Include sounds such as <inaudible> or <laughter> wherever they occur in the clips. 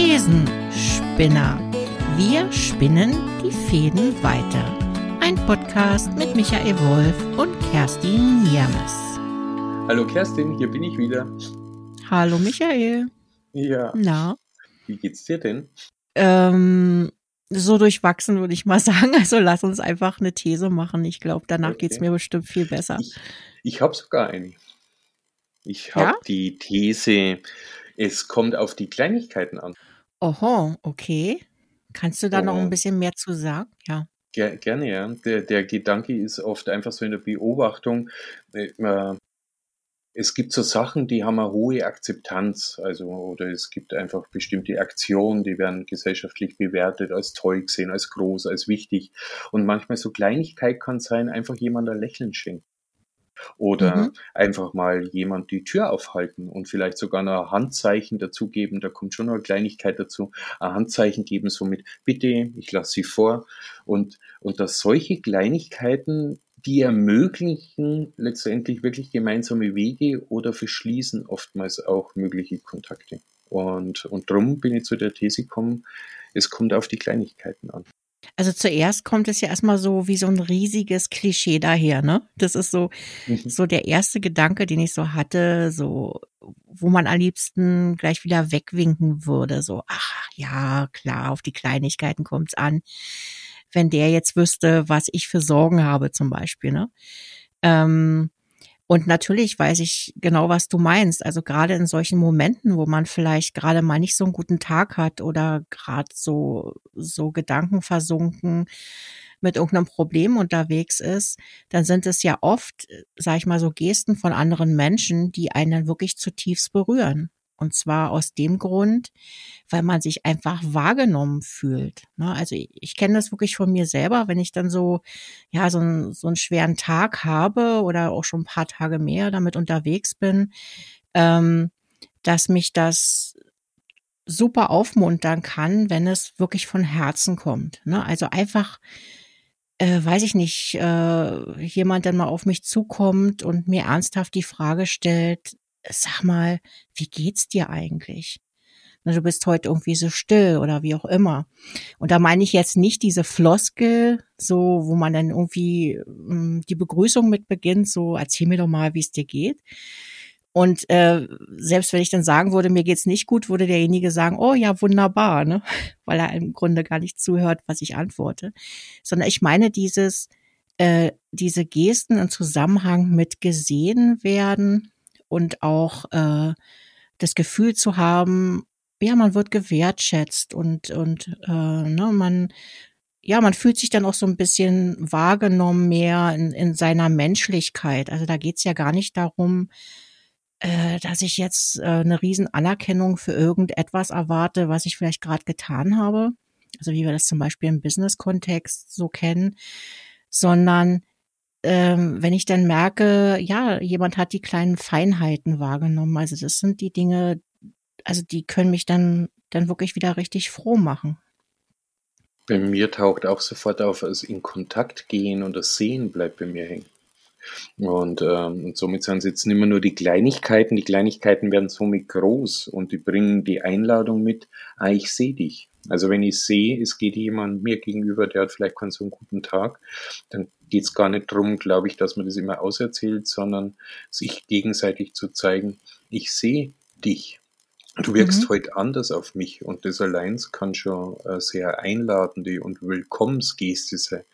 Thesenspinner. Wir spinnen die Fäden weiter. Ein Podcast mit Michael Wolf und Kerstin Niermes. Hallo Kerstin, hier bin ich wieder. Hallo Michael. Ja. Na? Wie geht's dir denn? Ähm, so durchwachsen würde ich mal <laughs> sagen. Also lass uns einfach eine These machen. Ich glaube, danach Okay. geht's mir bestimmt viel besser. Ich, ich habe sogar eine. Ich habe Ja? die These, es kommt auf die Kleinigkeiten an. Oho, okay. Kannst du da noch ein Oh. bisschen mehr zu sagen? Ja. Ger gerne, ja. Der, der Gedanke ist oft einfach so in der Beobachtung, äh, äh, es gibt so Sachen, die haben eine hohe Akzeptanz, also oder es gibt einfach bestimmte Aktionen, die werden gesellschaftlich bewertet, als toll gesehen, als groß, als wichtig. Und manchmal so Kleinigkeit kann sein, einfach jemand ein Lächeln schenken. Oder Mhm. einfach mal jemand die Tür aufhalten und vielleicht sogar noch ein Handzeichen dazugeben, da kommt schon noch eine Kleinigkeit dazu, ein Handzeichen geben, somit bitte, ich lasse Sie vor. Und, und dass solche Kleinigkeiten, die ermöglichen letztendlich wirklich gemeinsame Wege oder verschließen oftmals auch mögliche Kontakte. Und, und drum bin ich zu der These gekommen, es kommt auf die Kleinigkeiten an. Also zuerst kommt es ja erstmal so wie so ein riesiges Klischee daher, ne? Das ist so, Mhm. so der erste Gedanke, den ich so hatte, so, wo man am liebsten gleich wieder wegwinken würde, so, ach ja, klar, auf die Kleinigkeiten kommt's an. Wenn der jetzt wüsste, was ich für Sorgen habe, zum Beispiel, ne? Ähm, und natürlich weiß ich genau, was du meinst. Also gerade in solchen Momenten, wo man vielleicht gerade mal nicht so einen guten Tag hat oder gerade so, so gedankenversunken mit irgendeinem Problem unterwegs ist, dann sind es ja oft, äh, sag ich mal, so Gesten von anderen Menschen, die einen dann wirklich zutiefst berühren. Und zwar aus dem Grund, weil man sich einfach wahrgenommen fühlt. Ne? Also ich, ich kenne das wirklich von mir selber, wenn ich dann so, ja, so, einen so einen schweren Tag habe oder auch schon ein paar Tage mehr damit unterwegs bin, ähm, dass mich das super aufmuntern kann, wenn es wirklich von Herzen kommt. Ne? Also einfach, äh, weiß ich nicht, äh, jemand dann mal auf mich zukommt und mir ernsthaft die Frage stellt, sag mal, wie geht's dir eigentlich? Na, Du bist heute irgendwie so still oder wie auch immer. Und da meine ich jetzt nicht diese Floskel, so, wo man dann irgendwie ähm, die Begrüßung mit beginnt, so, erzähl mir doch mal, wie es dir geht. Und äh, selbst wenn ich dann sagen würde, mir geht's nicht gut, würde derjenige sagen, oh ja, wunderbar, ne? <laughs> Weil er im Grunde gar nicht zuhört, was ich antworte. Sondern ich meine dieses, äh, diese Gesten im Zusammenhang mit gesehen werden und auch äh, das Gefühl zu haben, ja, man wird gewertschätzt und und äh, ne, man ja, man fühlt sich dann auch so ein bisschen wahrgenommen mehr in, in seiner Menschlichkeit. Also da geht's ja gar nicht darum, äh, dass ich jetzt äh, eine riesen Anerkennung für irgendetwas erwarte, was ich vielleicht gerade getan habe. Also wie wir das zum Beispiel im Business-Kontext so kennen, sondern ähm, wenn ich dann merke, ja, jemand hat die kleinen Feinheiten wahrgenommen. Also das sind die Dinge, also die können mich dann dann wirklich wieder richtig froh machen. Bei mir taucht auch sofort auf, also in Kontakt gehen und das Sehen bleibt bei mir hängen. Und, ähm, und somit sind es jetzt nicht mehr nur die Kleinigkeiten, die Kleinigkeiten werden somit groß und die bringen die Einladung mit, ah, ich sehe dich. Also wenn ich sehe, es geht jemand mir gegenüber, der hat vielleicht keinen so einen guten Tag, dann geht es gar nicht drum, glaube ich, dass man das immer auserzählt, sondern sich gegenseitig zu zeigen, ich sehe dich. Du wirkst Mhm. heute anders auf mich und das allein kann schon äh, sehr einladende und Willkommensgeste sein.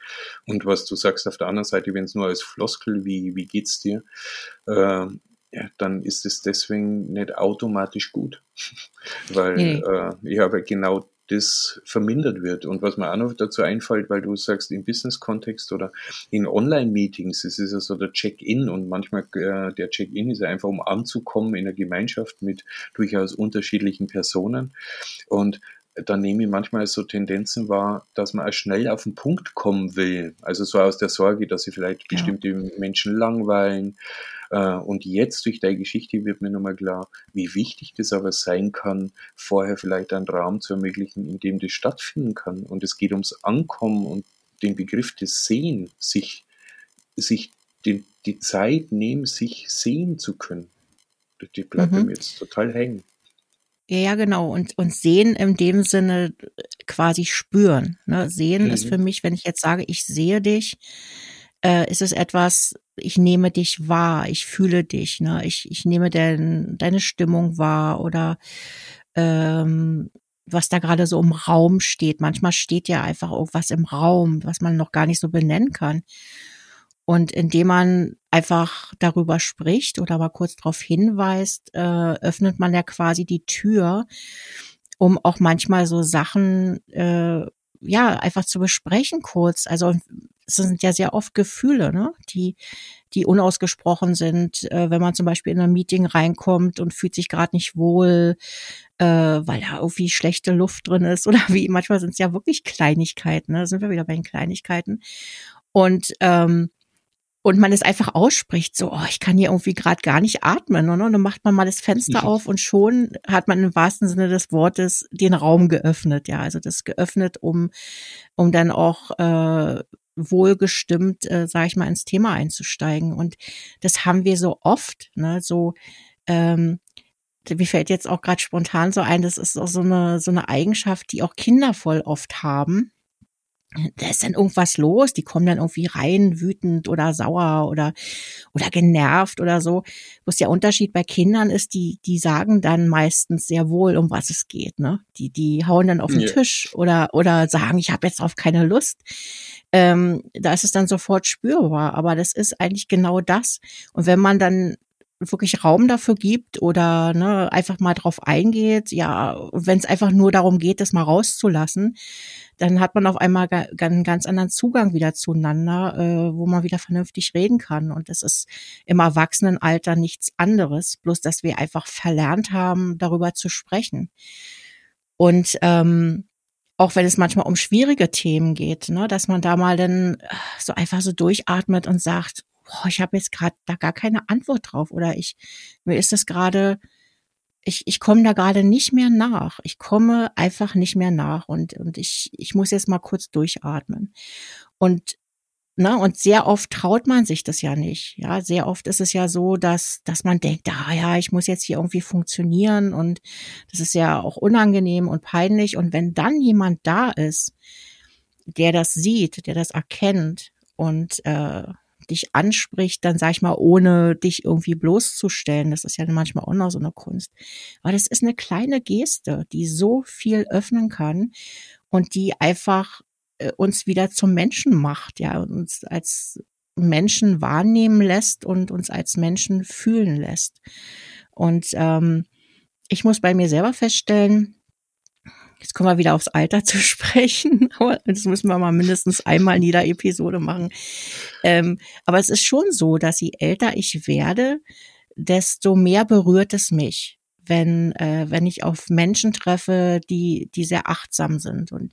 Und was du sagst auf der anderen Seite, wenn es nur als Floskel, wie, wie geht's dir, äh, ja, dann ist es deswegen nicht automatisch gut. <laughs> weil, Nee. äh, ja, weil genau das vermindert wird. Und was mir auch noch dazu einfällt, weil du sagst, im Business-Kontext oder in Online-Meetings, es ist ja so der Check-in und manchmal äh, der Check-in ist ja einfach, um anzukommen in der Gemeinschaft mit durchaus unterschiedlichen Personen. Und dann nehme ich manchmal so Tendenzen wahr, dass man auch schnell auf den Punkt kommen will. Also so aus der Sorge, dass sie vielleicht Ja. bestimmte Menschen langweilen. Äh, Und jetzt durch deine Geschichte wird mir nochmal klar, wie wichtig das aber sein kann, vorher vielleicht einen Raum zu ermöglichen, in dem das stattfinden kann. Und es geht ums Ankommen und den Begriff des Sehen, sich, sich die, die Zeit nehmen, sich sehen zu können. Die bleibt Mhm. mir jetzt total hängen. Ja, ja, genau. Und, und sehen in dem Sinne quasi spüren. Ne? Sehen mhm. ist für mich, wenn ich jetzt sage, ich sehe dich, äh, ist es etwas, ich nehme dich wahr, ich fühle dich, ne? ich, ich nehme dein, deine Stimmung wahr oder ähm, was da gerade so im Raum steht. Manchmal steht ja einfach irgendwas im Raum, was man noch gar nicht so benennen kann. Und indem man einfach darüber spricht oder mal kurz darauf hinweist, äh, öffnet man ja quasi die Tür, um auch manchmal so Sachen äh, ja einfach zu besprechen kurz. Also es sind ja sehr oft Gefühle, ne, die die unausgesprochen sind, äh, wenn man zum Beispiel in ein Meeting reinkommt und fühlt sich gerade nicht wohl, äh, weil da irgendwie schlechte Luft drin ist <laughs> oder wie manchmal sind es ja wirklich Kleinigkeiten, ne? sind wir wieder bei den Kleinigkeiten und ähm, und man es einfach ausspricht, so, oh, ich kann hier irgendwie gerade gar nicht atmen. Ne? Und dann macht man mal das Fenster auf und schon hat man im wahrsten Sinne des Wortes den Raum geöffnet, ja, also das geöffnet, um, um dann auch äh, wohlgestimmt, äh, sage ich mal, ins Thema einzusteigen. Und das haben wir so oft, ne, so ähm, mir fällt jetzt auch gerade spontan so ein, das ist auch so eine so eine Eigenschaft, die auch Kinder voll oft haben da ist dann irgendwas los, die kommen dann irgendwie rein, wütend oder sauer oder, oder genervt oder so. Was der Unterschied bei Kindern ist, die, die sagen dann meistens sehr wohl, um was es geht, ne? Die, die hauen dann auf den yeah. Tisch oder, oder sagen, ich habe jetzt auf keine Lust. Ähm, da ist es dann sofort spürbar, aber das ist eigentlich genau das. Und wenn man dann wirklich Raum dafür gibt oder ne, einfach mal drauf eingeht, ja, wenn es einfach nur darum geht, das mal rauszulassen, dann hat man auf einmal einen ganz anderen Zugang wieder zueinander, äh, wo man wieder vernünftig reden kann. Und das ist im Erwachsenenalter nichts anderes, bloß dass wir einfach verlernt haben, darüber zu sprechen. Und ähm, auch wenn es manchmal um schwierige Themen geht, ne, dass man da mal dann äh, so einfach so durchatmet und sagt, boah, ich habe jetzt gerade da gar keine Antwort drauf oder ich mir ist das gerade ich, ich komme da gerade nicht mehr nach. Ich komme einfach nicht mehr nach und, und ich, ich muss jetzt mal kurz durchatmen. Und, na, und sehr oft traut man sich das ja nicht. Ja, sehr oft ist es ja so, dass, dass man denkt, ah ja, ich muss jetzt hier irgendwie funktionieren und das ist ja auch unangenehm und peinlich. Und wenn dann jemand da ist, der das sieht, der das erkennt und äh, dich anspricht, dann sag ich mal, ohne dich irgendwie bloßzustellen. Das ist ja manchmal auch noch so eine Kunst. Aber das ist eine kleine Geste, die so viel öffnen kann und die einfach uns wieder zum Menschen macht, ja, uns als Menschen wahrnehmen lässt und uns als Menschen fühlen lässt. Und ähm, ich muss bei mir selber feststellen, Jetzt kommen wir wieder aufs Alter zu <laughs> sprechen, aber das müssen wir mal mindestens einmal in jeder Episode machen. Ähm, aber es ist schon so, dass je älter ich werde, desto mehr berührt es mich, wenn, äh, wenn ich auf Menschen treffe, die, die sehr achtsam sind. Und,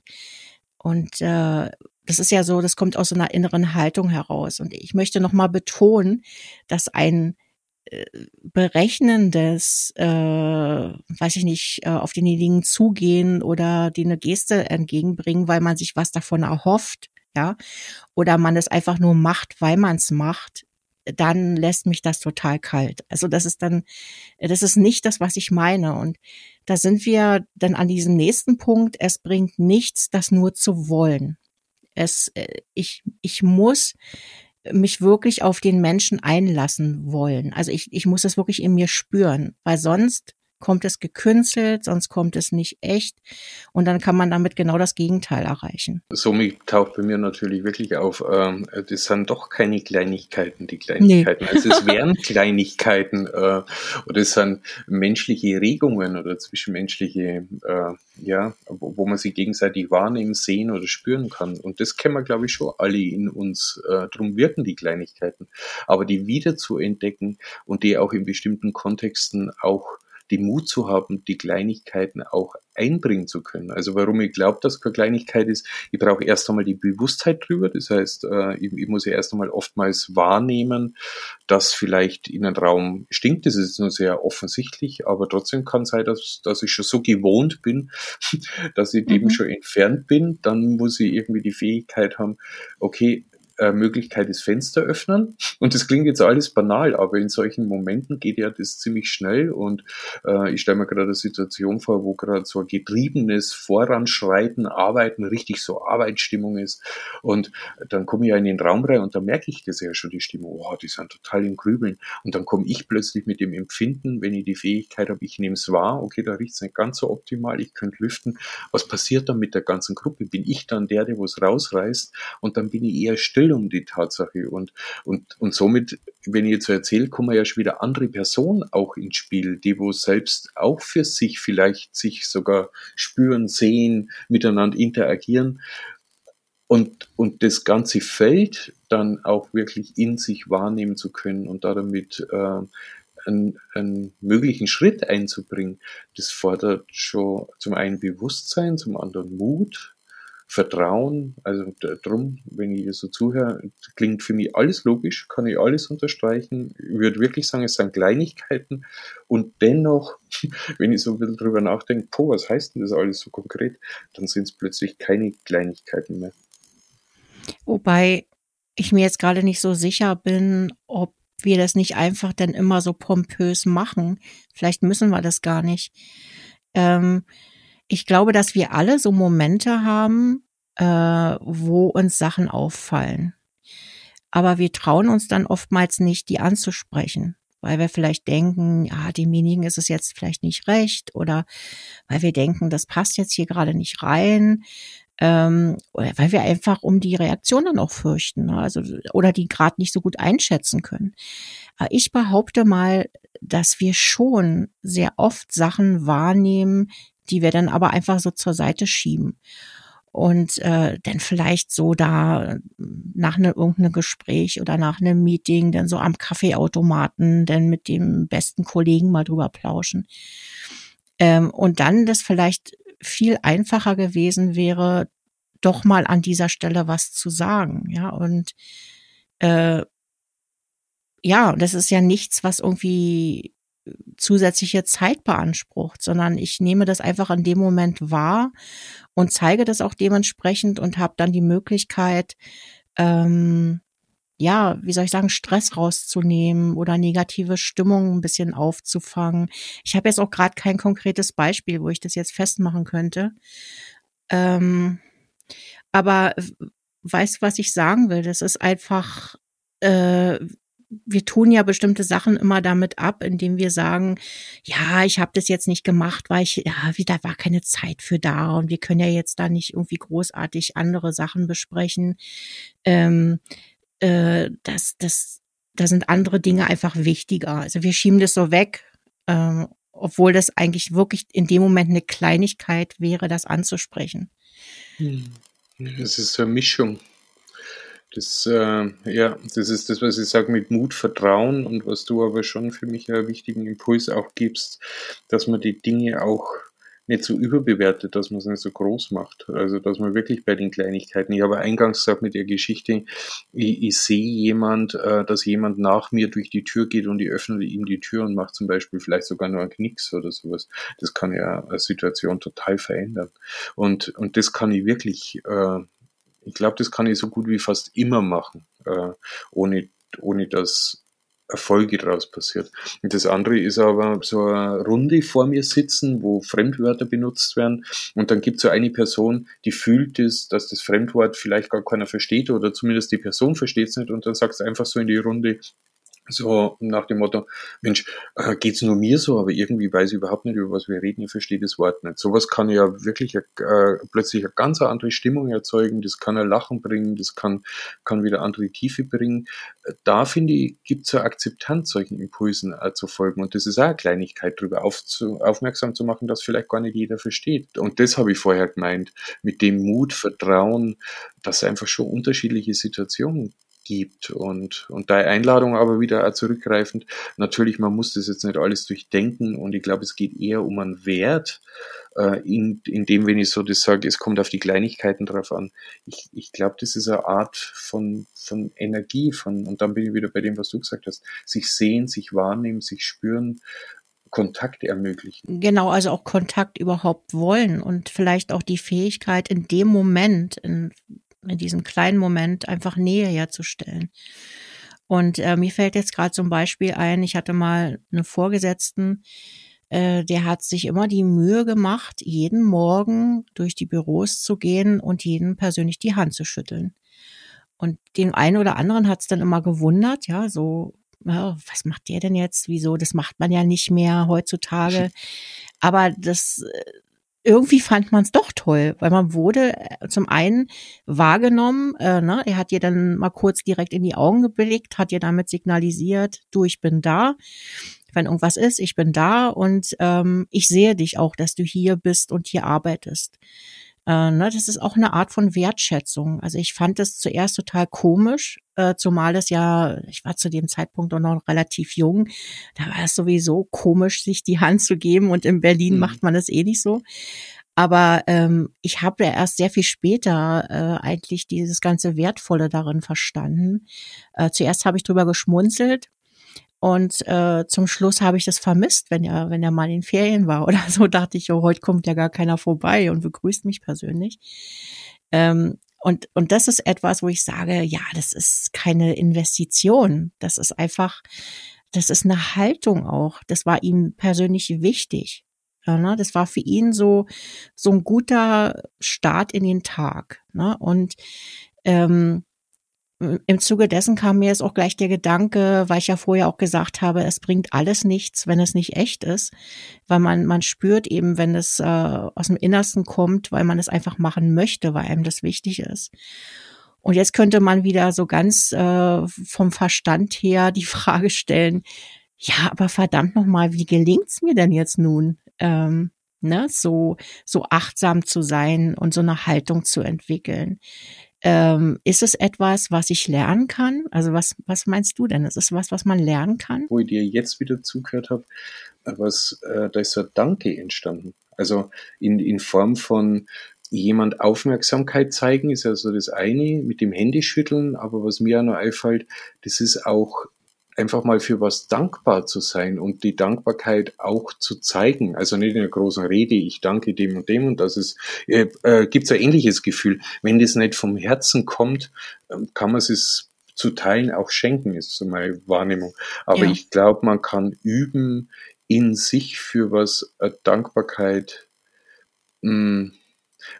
und äh, das ist ja so, das kommt aus so einer inneren Haltung heraus. Und ich möchte nochmal betonen, dass ein berechnendes, äh, weiß ich nicht, äh, auf denjenigen zugehen oder die eine Geste entgegenbringen, weil man sich was davon erhofft, ja, oder man es einfach nur macht, weil man es macht, dann lässt mich das total kalt. Also das ist dann, das ist nicht das, was ich meine. Und da sind wir dann an diesem nächsten Punkt. Es bringt nichts, das nur zu wollen. Es, äh, ich, ich muss mich wirklich auf den Menschen einlassen wollen. Also ich, ich muss das wirklich in mir spüren, weil sonst kommt es gekünstelt, sonst kommt es nicht echt und dann kann man damit genau das Gegenteil erreichen. Somit taucht bei mir natürlich wirklich auf, ähm, das sind doch keine Kleinigkeiten, die Kleinigkeiten. Nee. Also es <laughs> wären Kleinigkeiten äh, oder es sind menschliche Regungen oder zwischenmenschliche, äh, ja, wo, wo, man sich gegenseitig wahrnehmen, sehen oder spüren kann. Und das kennen wir, glaube ich, schon alle in uns. Äh, drum wirken die Kleinigkeiten. Aber die wieder zu entdecken und die auch in bestimmten Kontexten auch den Mut zu haben, die Kleinigkeiten auch einbringen zu können. Also warum ich glaube, dass keine Kleinigkeit ist, ich brauche erst einmal die Bewusstheit drüber. Das heißt, äh, ich, ich muss ja erst einmal oftmals wahrnehmen, dass vielleicht in einem Raum stinkt. Das ist nur sehr offensichtlich, aber trotzdem kann sein, dass, dass ich schon so gewohnt bin, <laughs> dass ich mhm. dem schon entfernt bin. Dann muss ich irgendwie die Fähigkeit haben, okay, äh, Möglichkeit ist Fenster öffnen. Und das klingt jetzt alles banal, aber in solchen Momenten geht ja das ziemlich schnell. Und äh, ich stelle mir gerade eine Situation vor, wo gerade so ein getriebenes Voranschreiten, Arbeiten, richtig so Arbeitsstimmung ist. Und dann komme ich ja in den Raum rein und da merke ich das ja schon, die Stimmung, oh, die sind total im Grübeln. Und dann komme ich plötzlich mit dem Empfinden, wenn ich die Fähigkeit habe, ich nehme es wahr, okay, da riecht es nicht ganz so optimal, ich könnte lüften. Was passiert dann mit der ganzen Gruppe? Bin ich dann der, der was rausreißt? Und dann bin ich eher still um die Tatsache. Und, und, und somit, wenn ich jetzt so erzähle, kommen ja schon wieder andere Personen auch ins Spiel, die wo selbst auch für sich vielleicht sich sogar spüren, sehen, miteinander interagieren und, und das ganze Feld dann auch wirklich in sich wahrnehmen zu können und damit äh, einen, einen möglichen Schritt einzubringen, das fordert schon zum einen Bewusstsein, zum anderen Mut, Vertrauen. Also drum, wenn ich so zuhöre, klingt für mich alles logisch, kann ich alles unterstreichen. Ich würde wirklich sagen, es sind Kleinigkeiten und dennoch, <laughs> wenn ich so ein bisschen drüber nachdenke, boah, was heißt denn das alles so konkret, dann sind es plötzlich keine Kleinigkeiten mehr. Wobei ich mir jetzt gerade nicht so sicher bin, ob wir das nicht einfach dann immer so pompös machen. Vielleicht müssen wir das gar nicht. Ähm, ich glaube, dass wir alle so Momente haben, äh, wo uns Sachen auffallen. Aber wir trauen uns dann oftmals nicht, die anzusprechen, weil wir vielleicht denken, ja, demjenigen ist es jetzt vielleicht nicht recht oder weil wir denken, das passt jetzt hier gerade nicht rein ähm, oder weil wir einfach um die Reaktion dann auch fürchten, ne? also oder die gerade nicht so gut einschätzen können. Aber ich behaupte mal, dass wir schon sehr oft Sachen wahrnehmen, die wir dann aber einfach so zur Seite schieben und äh, dann vielleicht so da nach ne, irgendeinem Gespräch oder nach einem Meeting dann so am Kaffeeautomaten dann mit dem besten Kollegen mal drüber plauschen. Ähm, und dann das vielleicht viel einfacher gewesen wäre, doch mal an dieser Stelle was zu sagen, ja, und äh, ja, das ist ja nichts, was irgendwie zusätzliche Zeit beansprucht, sondern ich nehme das einfach in dem Moment wahr und zeige das auch dementsprechend und habe dann die Möglichkeit, ähm, ja, wie soll ich sagen, Stress rauszunehmen oder negative Stimmung ein bisschen aufzufangen. Ich habe jetzt auch gerade kein konkretes Beispiel, wo ich das jetzt festmachen könnte. Ähm, aber weißt du, was ich sagen will? Das ist einfach, äh, wir tun ja bestimmte Sachen immer damit ab, indem wir sagen, ja, ich habe das jetzt nicht gemacht, weil ich, ja, wieder war keine Zeit für da und wir können ja jetzt da nicht irgendwie großartig andere Sachen besprechen. Ähm, äh, das, das, da sind andere Dinge einfach wichtiger. Also wir schieben das so weg, ähm, obwohl das eigentlich wirklich in dem Moment eine Kleinigkeit wäre, das anzusprechen. Hm. Es ist so eine Mischung. Das, äh, ja, das ist das, was ich sage mit Mut, Vertrauen und was du aber schon für mich einen wichtigen Impuls auch gibst, dass man die Dinge auch nicht so überbewertet, dass man es nicht so groß macht. Also, dass man wirklich bei den Kleinigkeiten, ich habe eingangs gesagt mit der Geschichte, ich, ich sehe jemand, äh, dass jemand nach mir durch die Tür geht und ich öffne ihm die Tür und macht zum Beispiel vielleicht sogar nur einen Knicks oder sowas. Das kann ja eine Situation total verändern. Und, und das kann ich wirklich, äh, ich glaube, das kann ich so gut wie fast immer machen, äh, ohne, ohne dass Erfolge daraus passiert. Und das andere ist aber so eine Runde vor mir sitzen, wo Fremdwörter benutzt werden. Und dann gibt es so eine Person, die fühlt es, dass das Fremdwort vielleicht gar keiner versteht oder zumindest die Person versteht es nicht. Und dann sagt es einfach so in die Runde, so nach dem Motto, Mensch, äh, geht's nur mir so, aber irgendwie weiß ich überhaupt nicht, über was wir reden, ich verstehe das Wort nicht. Sowas kann ja wirklich äh, plötzlich eine ganz andere Stimmung erzeugen, das kann ein Lachen bringen, das kann, kann wieder andere Tiefe bringen. Da finde ich, gibt es eine Akzeptanz, solchen Impulsen äh, zu folgen. Und das ist auch eine Kleinigkeit, darüber aufzu, aufmerksam zu machen, dass vielleicht gar nicht jeder versteht. Und das habe ich vorher gemeint, mit dem Mut, Vertrauen, dass einfach schon unterschiedliche Situationen gibt. Und, und da Einladung aber wieder zurückgreifend, natürlich, man muss das jetzt nicht alles durchdenken und ich glaube, es geht eher um einen Wert, äh, in, in dem, wenn ich so das sage, es kommt auf die Kleinigkeiten drauf an. Ich, ich glaube, das ist eine Art von, von Energie, von, und dann bin ich wieder bei dem, was du gesagt hast, sich sehen, sich wahrnehmen, sich spüren, Kontakt ermöglichen. Genau, also auch Kontakt überhaupt wollen und vielleicht auch die Fähigkeit in dem Moment, in in diesem kleinen Moment einfach Nähe herzustellen. Und äh, mir fällt jetzt gerade zum Beispiel ein, ich hatte mal eine Vorgesetzten, äh, der hat sich immer die Mühe gemacht, jeden Morgen durch die Büros zu gehen und jeden persönlich die Hand zu schütteln. Und den einen oder anderen hat es dann immer gewundert, ja, so, ja, was macht der denn jetzt? Wieso? Das macht man ja nicht mehr heutzutage. <laughs> Aber das äh, irgendwie fand man es doch toll, weil man wurde äh, zum einen wahrgenommen, äh, ne, er hat dir dann mal kurz direkt in die Augen geblickt, hat dir damit signalisiert, du, ich bin da. Wenn irgendwas ist, ich bin da und ähm, ich sehe dich auch, dass du hier bist und hier arbeitest. Äh, ne, das ist auch eine Art von Wertschätzung. Also ich fand es zuerst total komisch, äh, zumal es ja, ich war zu dem Zeitpunkt auch noch relativ jung, da war es sowieso komisch, sich die Hand zu geben und in Berlin mhm. macht man das eh nicht so. Aber ähm, ich habe ja erst sehr viel später äh, eigentlich dieses ganze Wertvolle darin verstanden. Äh, zuerst habe ich drüber geschmunzelt, und äh, zum Schluss habe ich das vermisst, wenn er, wenn er mal in Ferien war oder so, <laughs> dachte ich, oh, heute kommt ja gar keiner vorbei und begrüßt mich persönlich. Ähm, und, und das ist etwas, wo ich sage, ja, das ist keine Investition. Das ist einfach, das ist eine Haltung auch. Das war ihm persönlich wichtig. Ja, ne? Das war für ihn so, so ein guter Start in den Tag. Ne? Und ähm, im Zuge dessen kam mir jetzt auch gleich der Gedanke, weil ich ja vorher auch gesagt habe, es bringt alles nichts, wenn es nicht echt ist, weil man man spürt eben, wenn es äh, aus dem Innersten kommt, weil man es einfach machen möchte, weil einem das wichtig ist. Und jetzt könnte man wieder so ganz äh, vom Verstand her die <laughs> Frage stellen: Ja, aber verdammt noch mal, wie gelingt's mir denn jetzt nun? Ähm, ne, so so achtsam zu sein und so eine Haltung zu entwickeln ähm, ist es etwas, was ich lernen kann? Also was, was meinst du denn? Ist es was, was man lernen kann? Wo ich dir jetzt wieder zugehört habe, was, äh, da ist so ein Danke entstanden. Also in, in Form von jemand Aufmerksamkeit zeigen, ist ja so das eine, mit dem Handy schütteln, aber was mir auch noch einfällt, das ist auch einfach mal für was dankbar zu sein und die Dankbarkeit auch zu zeigen. Also nicht in einer großen Rede, ich danke dem und dem und das ist, äh, äh, gibt ein ähnliches Gefühl. Wenn das nicht vom Herzen kommt, ähm, kann man es zu Teilen auch schenken, ist so meine Wahrnehmung. Aber ja. ich glaube, man kann üben, in sich für was äh, Dankbarkeit mh, hm,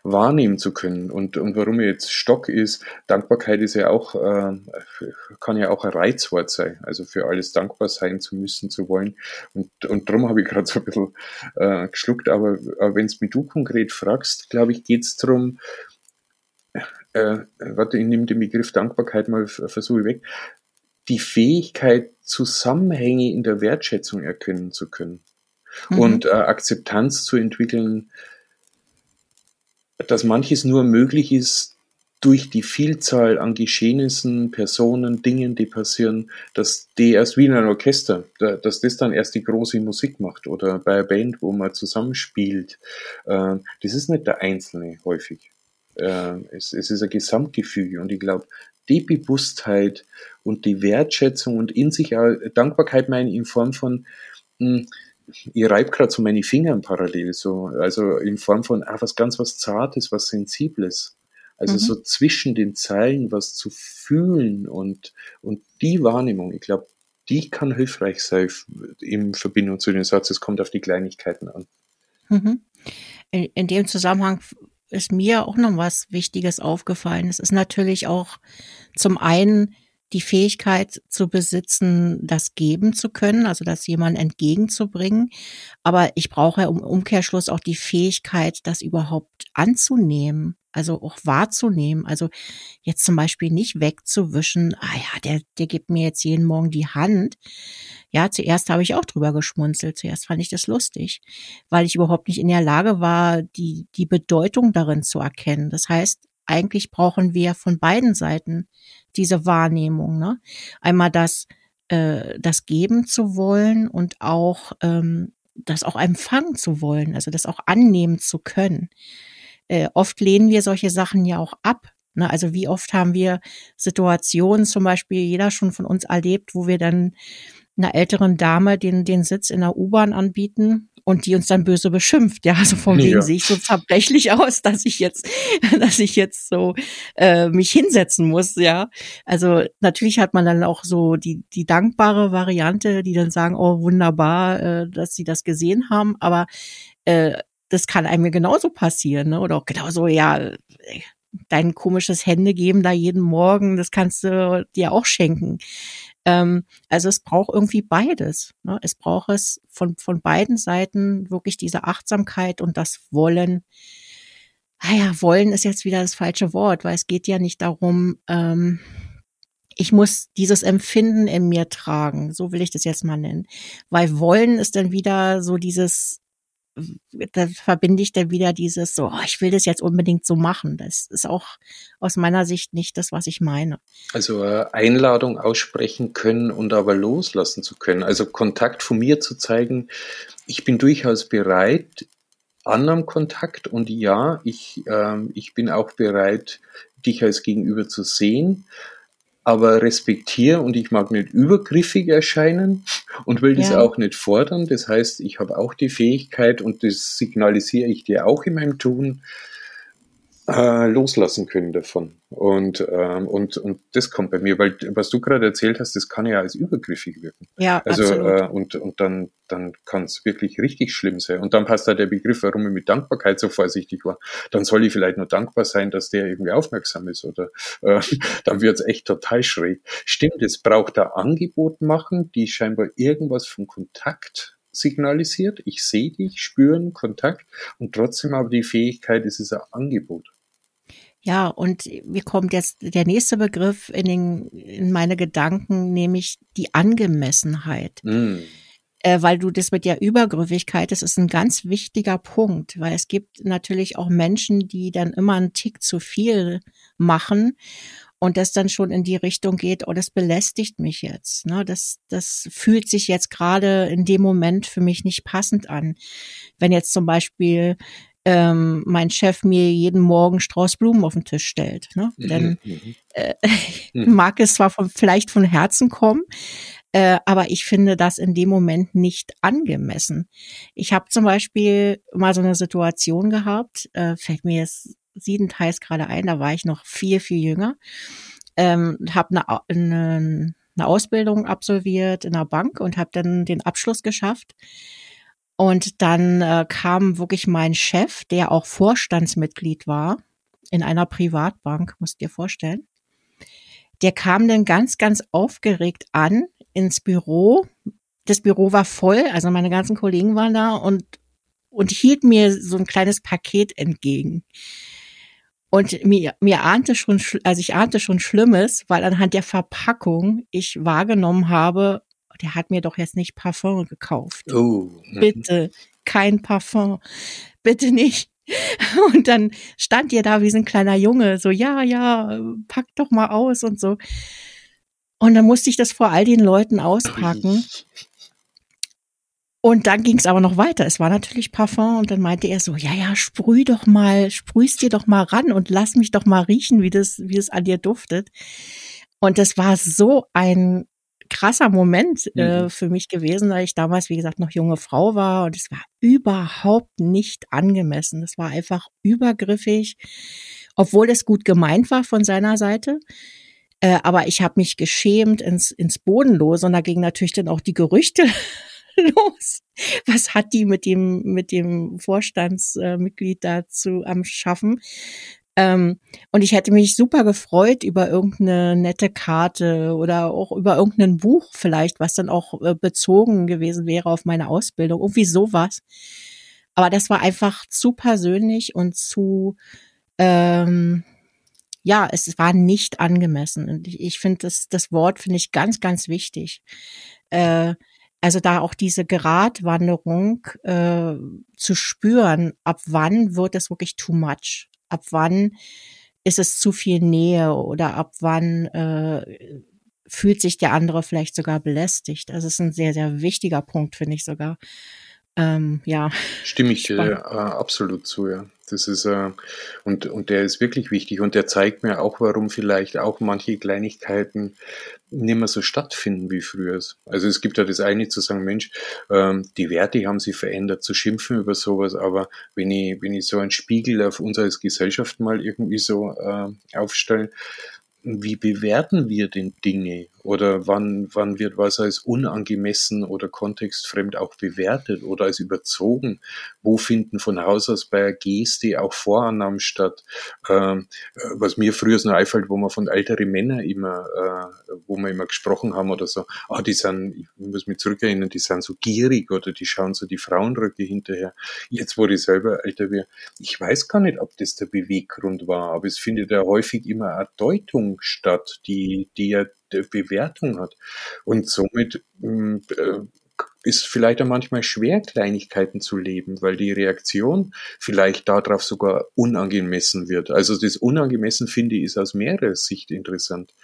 wahrnehmen zu können. Und, und warum jetzt Stock ist, Dankbarkeit ist ja auch, äh, kann ja auch ein Reizwort sein, also für alles dankbar sein zu müssen, zu wollen. Und, und darum habe ich gerade so ein bisschen äh, geschluckt, aber, aber wenn es mich du konkret fragst, glaube ich, geht es darum, äh, warte, ich nehme den Begriff Dankbarkeit mal, versuche weg, die Fähigkeit, Zusammenhänge in der Wertschätzung erkennen zu können. Mhm. Und äh, Akzeptanz zu entwickeln, dass manches nur möglich ist durch die Vielzahl an Geschehnissen, Personen, Dingen, die passieren, dass die erst wie in einem Orchester, dass das dann erst die große Musik macht oder bei einer Band, wo man zusammenspielt. Äh, das ist nicht der Einzelne häufig. Äh, es, ist ein Gesamtgefüge und ich glaube, die Bewusstheit und die Wertschätzung und in sich auch Dankbarkeit meine in Form von, hm, ich reibe gerade so meine Finger parallel, so, also in Form von ah, was ganz was Zartes, was Sensibles. Also mhm. so zwischen den Zeilen was zu fühlen und, und die Wahrnehmung, ich glaube, die kann hilfreich sein in Verbindung zu dem Satz, es kommt auf die Kleinigkeiten an. Mhm. In, in dem Zusammenhang ist mir auch noch was Wichtiges aufgefallen. Es ist natürlich auch zum einen die Fähigkeit zu besitzen, das geben zu können, also das jemand entgegenzubringen. Aber ich brauche im Umkehrschluss auch die Fähigkeit, das überhaupt anzunehmen, also auch wahrzunehmen. Also jetzt zum Beispiel nicht wegzuwischen, ah ja, der, der gibt mir jetzt jeden Morgen die Hand. Ja, zuerst habe ich auch drüber geschmunzelt. Zuerst fand ich das lustig, weil ich überhaupt nicht in der Lage war, die, die Bedeutung darin zu erkennen. Das heißt, eigentlich brauchen wir von beiden Seiten diese Wahrnehmung. Ne? Einmal das, äh, das geben zu wollen und auch ähm, das auch empfangen zu wollen, also das auch annehmen zu können. Äh, oft lehnen wir solche Sachen ja auch ab. Ne? Also wie oft haben wir Situationen, zum Beispiel jeder schon von uns erlebt, wo wir dann einer älteren Dame den, den Sitz in der U-Bahn anbieten und die uns dann böse beschimpft. Ja, also von wegen ja. sehe ich so zerbrechlich aus, dass ich jetzt, <laughs> dass ich jetzt so äh, mich hinsetzen muss. Ja, also natürlich hat man dann auch so die die dankbare Variante, die dann sagen, oh wunderbar, äh, dass sie das gesehen haben, aber äh, das kann einem genauso passieren, ne? Oder auch genauso, ja, dein komisches Hände geben da jeden Morgen, das kannst du dir auch schenken. Ähm, also es braucht irgendwie beides. Ne? Es braucht es von, von beiden Seiten wirklich diese Achtsamkeit und das Wollen. Ah ja, wollen ist jetzt wieder das falsche Wort, weil es geht ja nicht darum, ähm, ich muss dieses Empfinden in mir tragen, so will ich das jetzt mal nennen. Weil wollen ist dann wieder so dieses da verbinde ich dann wieder dieses so, oh, ich will das jetzt unbedingt so machen. Das ist auch aus meiner Sicht nicht das, was ich meine. Also äh, Einladung aussprechen können und aber loslassen zu können. Also Kontakt von mir zu zeigen, ich bin durchaus bereit, anderem Kontakt und ja, ich, äh, ich bin auch bereit, dich als Gegenüber zu sehen aber respektiere und ich mag nicht übergriffig erscheinen und will das ja. auch nicht fordern. Das heißt, ich habe auch die Fähigkeit und das signalisiere ich dir auch in meinem Tun, äh, loslassen können davon. Und, ähm, und, und das kommt bei mir, weil was du gerade erzählt hast, das kann ja als übergriffig wirken. Ja, also absolut. Äh, und, und dann, dann kann es wirklich richtig schlimm sein. Und dann passt da der Begriff, warum ich mit Dankbarkeit so vorsichtig war. Dann soll ich vielleicht nur dankbar sein, dass der irgendwie aufmerksam ist oder äh, <laughs> dann wird es echt total schräg. Stimmt, es braucht da Angebot machen, die scheinbar irgendwas von Kontakt signalisiert. Ich sehe dich, spüren, Kontakt und trotzdem aber die Fähigkeit, es ist ein Angebot. Ja, und mir kommt jetzt der nächste Begriff in, den, in meine Gedanken, nämlich die Angemessenheit. Mm. Äh, weil du das mit der Übergriffigkeit, das ist ein ganz wichtiger Punkt, weil es gibt natürlich auch Menschen, die dann immer einen Tick zu viel machen und das dann schon in die Richtung geht, oh, das belästigt mich jetzt. Ne? Das, das fühlt sich jetzt gerade in dem Moment für mich nicht passend an. Wenn jetzt zum Beispiel ähm, mein Chef mir jeden Morgen Strauß Blumen auf den Tisch stellt. Ne? Mhm, Dann mhm. äh, mhm. <laughs> mag es zwar von, vielleicht von Herzen kommen, äh, aber ich finde das in dem Moment nicht angemessen. Ich habe zum Beispiel mal so eine Situation gehabt, äh, fällt mir jetzt siebenteils gerade ein, da war ich noch viel, viel jünger, ähm, habe eine, eine, eine Ausbildung absolviert in einer Bank und habe dann den Abschluss geschafft und dann äh, kam wirklich mein Chef, der auch Vorstandsmitglied war in einer Privatbank, musst dir vorstellen. Der kam dann ganz, ganz aufgeregt an ins Büro. Das Büro war voll, also meine ganzen Kollegen waren da und, und hielt mir so ein kleines Paket entgegen. Und mir, mir ahnte schon, also ich ahnte schon Schlimmes, weil anhand der Verpackung ich wahrgenommen habe, der hat mir doch jetzt nicht Parfum gekauft. Oh. Mhm. Bitte, kein Parfum. Bitte nicht. <laughs> Und dann stand ihr da wie so ein kleiner Junge, so, ja, ja, pack doch mal aus und so. Und dann musste ich das vor all den Leuten auspacken. Und dann ging es aber noch weiter. Es war natürlich Parfum und dann meinte er so, ja, ja, sprüh doch mal, sprühst dir doch mal ran und lass mich doch mal riechen, wie das, wie es an dir duftet. Und das war so ein krasser Moment äh, mhm. für mich gewesen, weil ich damals, wie gesagt, noch junge Frau war und es war überhaupt nicht angemessen. Es war einfach übergriffig, obwohl es gut gemeint war von seiner Seite. Äh, aber ich habe mich geschämt ins, ins Bodenlose und da ging natürlich dann auch die Gerüchte <laughs> los. Was hat die mit dem, mit dem Vorstandsmitglied dazu am Schaffen? Ähm, und ich hätte mich super gefreut über irgendeine nette Karte oder auch über irgendein Buch vielleicht, was dann auch äh, bezogen gewesen wäre auf meine Ausbildung, irgendwie sowas. Aber das war einfach zu persönlich und zu, ähm, ja, es war nicht angemessen. Und ich, ich finde das, das Wort finde ich ganz, ganz wichtig. Äh, also da auch diese Gratwanderung äh, zu spüren, ab wann wird es wirklich too much? Ab wann ist es zu viel Nähe oder ab wann äh, fühlt sich der andere vielleicht sogar belästigt. Das ist ein sehr, sehr wichtiger Punkt, finde ich sogar. Ähm, ja. Stimme ich dir äh, absolut zu, ja. Das ist äh, und und der ist wirklich wichtig und der zeigt mir auch, warum vielleicht auch manche Kleinigkeiten nicht mehr so stattfinden wie früher. Also es gibt ja das eine zu sagen, Mensch, ähm, die Werte haben sich verändert, zu schimpfen über sowas, aber wenn ich wenn ich so einen Spiegel auf uns als Gesellschaft mal irgendwie so äh, aufstelle, wie bewerten wir denn Dinge oder wann, wann wird was als unangemessen oder kontextfremd auch bewertet oder als überzogen? Wo finden von Haus aus bei einer Geste auch Vorannahmen statt? Ähm, äh, was mir früher so einfällt, wo man von älteren Männern immer, äh, wo wir immer gesprochen haben oder so, ah, die sind, ich muss mich zurückerinnern, die sind so gierig oder die schauen so die Frauenröcke hinterher. Jetzt, wo ich selber älter werde, ich weiß gar nicht, ob das der Beweggrund war, aber es findet ja häufig immer eine Deutung statt, die, die ja Bewertung hat. Und somit hm, äh, ist vielleicht auch manchmal schwer, Kleinigkeiten zu leben, weil die Reaktion vielleicht darauf sogar unangemessen wird. Also das Unangemessen finde ich ist aus mehrerer Sicht interessant.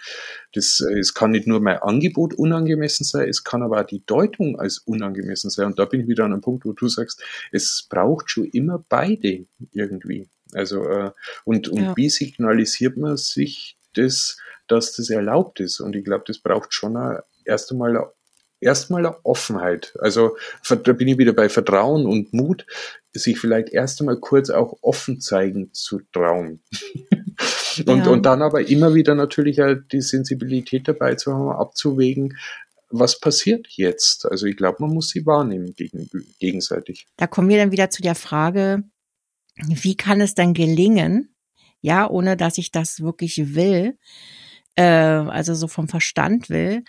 Das, äh, es kann nicht nur mein Angebot unangemessen sein, es kann aber auch die Deutung als unangemessen sein. Und da bin ich wieder an einem Punkt, wo du sagst, es braucht schon immer beide irgendwie. Also äh, und, und ja. wie signalisiert man sich das dass das erlaubt ist. Und ich glaube, das braucht schon erst einmal erstmal eine Offenheit. Also da bin ich wieder bei Vertrauen und Mut, sich vielleicht erst einmal kurz auch offen zeigen zu trauen. <laughs> und, ja. und dann aber immer wieder natürlich halt die Sensibilität dabei zu haben, abzuwägen, was passiert jetzt? Also ich glaube, man muss sie wahrnehmen gegen, gegenseitig. Da kommen wir dann wieder zu der Frage, wie kann es dann gelingen, ja, ohne dass ich das wirklich will, äh, also so vom Verstand will.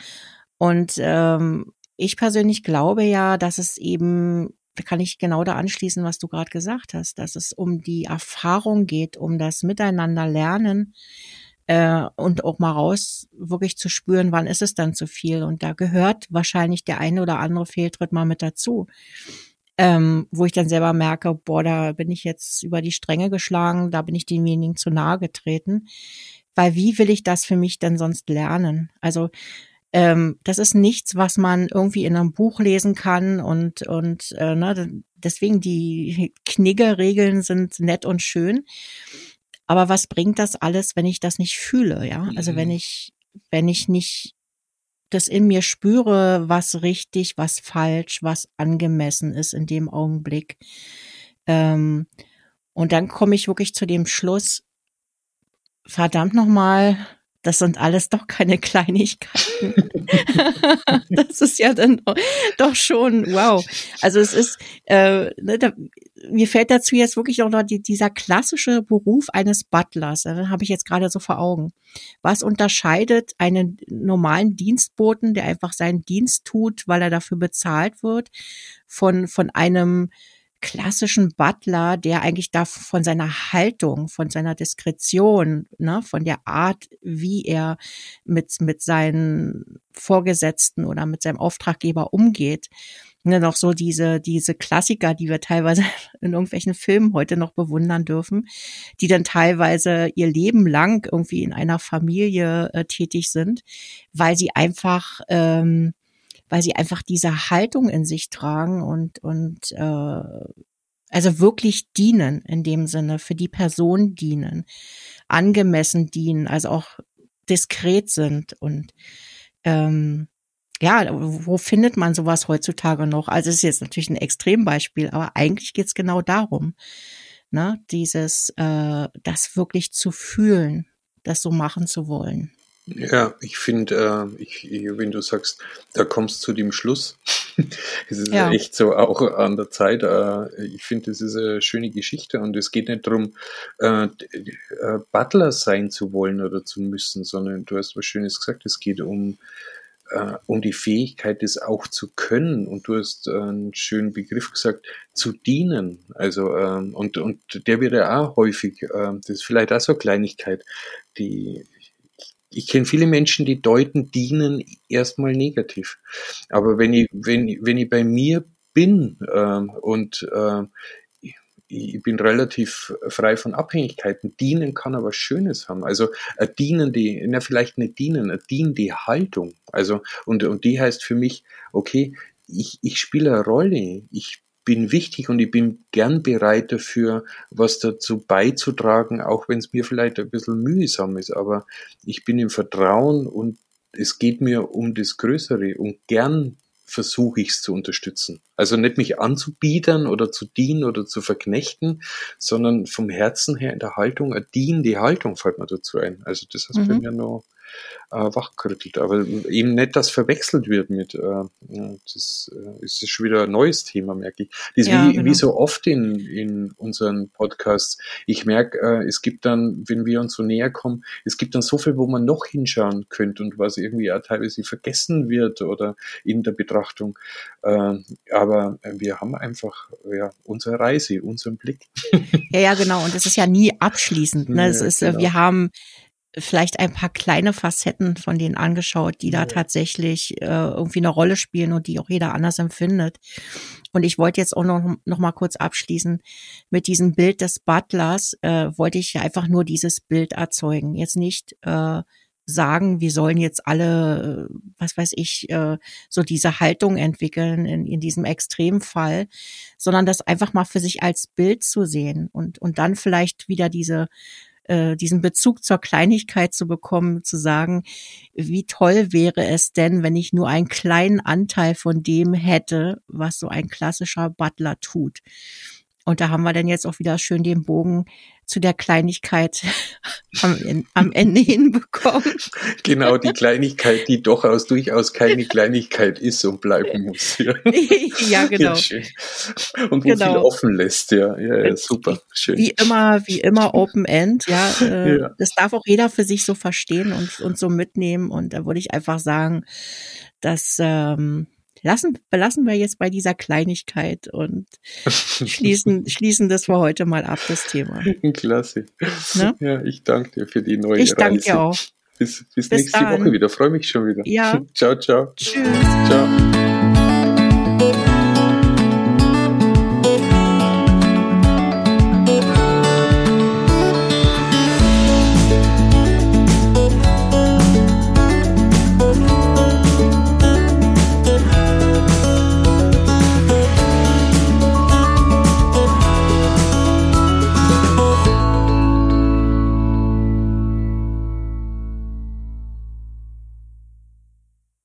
Und ähm, ich persönlich glaube ja, dass es eben, da kann ich genau da anschließen, was du gerade gesagt hast, dass es um die Erfahrung geht, um das Miteinander lernen äh, und auch mal raus wirklich zu spüren, wann ist es dann zu viel. Und da gehört wahrscheinlich der eine oder andere Fehltritt mal mit dazu. Ähm, wo ich dann selber merke, boah, da bin ich jetzt über die Stränge geschlagen, da bin ich demjenigen zu nahe getreten weil wie will ich das für mich denn sonst lernen? Also ähm, das ist nichts, was man irgendwie in einem Buch lesen kann und und äh, ne, deswegen die Knigge-Regeln sind nett und schön. Aber was bringt das alles, wenn ich das nicht fühle? Ja, also wenn mhm. ich wenn ich nicht das in mir spüre, was richtig, was falsch, was angemessen ist in dem Augenblick. Ähm, und dann komme ich wirklich zu dem Schluss, verdammt nochmal, das sind alles doch keine <laughs> Kleinigkeiten. <laughs> das ist ja dann doch schon, wow. Also es ist, äh, ne, da, mir fällt dazu jetzt wirklich auch noch die, dieser klassische Beruf eines Butlers, den habe ich jetzt gerade so vor Augen. Was unterscheidet einen normalen Dienstboten, der einfach seinen Dienst tut, weil er dafür bezahlt wird, von, von einem klassischen Butler, der eigentlich da von seiner Haltung, von seiner Diskretion, ne, von der Art, wie er mit, mit seinen Vorgesetzten oder mit seinem Auftraggeber umgeht, ne, noch so diese, diese Klassiker, die wir teilweise <laughs> in irgendwelchen Filmen heute noch bewundern dürfen, die dann teilweise ihr Leben lang irgendwie in einer Familie äh, tätig sind, weil sie einfach, ähm, weil sie einfach diese Haltung in sich tragen und, und äh, also wirklich dienen in dem Sinne, für die Person dienen, angemessen dienen, also auch diskret sind und ähm, ja, wo findet man sowas heutzutage noch? Also es ist jetzt natürlich ein Extrembeispiel, aber eigentlich geht's genau darum, ne, dieses, äh, das wirklich zu fühlen, das so machen zu wollen. Ja, ich finde, äh, ich, wenn du sagst, da kommst du zu dem Schluss, <laughs> es ist ja. echt so auch an der Zeit. Äh, ich finde, es ist eine schöne Geschichte und es geht nicht darum, äh, äh, Butler sein zu wollen oder zu müssen, sondern du hast was Schönes gesagt, es geht um, äh, um die Fähigkeit, das auch zu können. Und du hast einen schönen Begriff gesagt, zu dienen. Also, ähm, und, und der wird ja auch häufig, äh, das ist vielleicht auch so eine Kleinigkeit, die ich kenne viele Menschen, die deuten dienen erstmal negativ. Aber wenn ich, wenn, wenn ich bei mir bin ähm, und äh, ich bin relativ frei von Abhängigkeiten. Dienen kann aber Schönes haben. Also eine dienende, na vielleicht nicht dienen, eine dienende Haltung. Also und und die heißt für mich, okay, ich ich spiele eine Rolle. Ich bin wichtig und ich bin gern bereit dafür, was dazu beizutragen, auch wenn es mir vielleicht ein bisschen mühsam ist. Aber ich bin im Vertrauen und es geht mir um das Größere und gern versuche ich es zu unterstützen. Also nicht mich anzubiedern oder zu dienen oder zu verknechten, sondern vom Herzen her in der Haltung, eine dienende Haltung fällt mir dazu ein. Also das ist mhm. bei mir noch äh, wachgerüttelt. Aber eben nicht, dass verwechselt wird mit, äh, das äh, ist schon wieder ein neues Thema, merke ich. Das ist ja, wie, genau. wie so oft in, in unseren Podcasts. Ich merke, äh, es gibt dann, wenn wir uns so näher kommen, es gibt dann so viel, wo man noch hinschauen könnte und was irgendwie auch teilweise vergessen wird oder in der Betrachtung. Äh, aber wir haben einfach ja, unsere Reise, unseren Blick. Ja, ja, genau. Und es ist ja nie abschließend. Ne? <laughs> Ja, es ist, genau. wir haben vielleicht ein paar kleine Facetten von denen angeschaut, die da tatsächlich äh, irgendwie eine Rolle spielen und die auch jeder anders empfindet. Und ich wollte jetzt auch noch, noch mal kurz abschließen mit diesem Bild des Butlers, äh, wollte ich einfach nur dieses Bild erzeugen. Jetzt nicht äh, sagen, wir sollen jetzt alle, äh, was weiß ich, äh, so diese Haltung entwickeln in, in diesem Extremfall, sondern das einfach mal für sich als Bild zu sehen und, und dann vielleicht wieder diese äh, diesen Bezug zur Kleinigkeit zu bekommen, zu sagen, wie toll wäre es denn, wenn ich nur einen kleinen Anteil von dem hätte, was so ein klassischer Butler tut. Und da haben wir dann jetzt auch wieder schön den Bogen zu der Kleinigkeit <laughs> am, am Ende hinbekommen. <laughs> Genau, die Kleinigkeit, die doch aus durchaus keine Kleinigkeit ist und bleiben muss. Ja, <laughs> ja genau. Ja, und wo genau. viel offen lässt, ja. ja, ja super, schön. Wie immer, wie immer Open End, ja, äh. Das darf auch jeder für sich so verstehen und, und so mitnehmen. Und da würde ich einfach sagen, dass ähm, lassen, belassen wir jetzt bei dieser Kleinigkeit und <laughs> schließen, schließen das für heute mal ab, das Thema. Klasse. Ne? Ja, ich danke dir für die neue ich Reise. Ich danke dir auch. Bis, bis, bis nächste dann. Woche wieder. Freue mich schon wieder. Ja. <laughs> ciao, ciao. Tschüss. Ciao.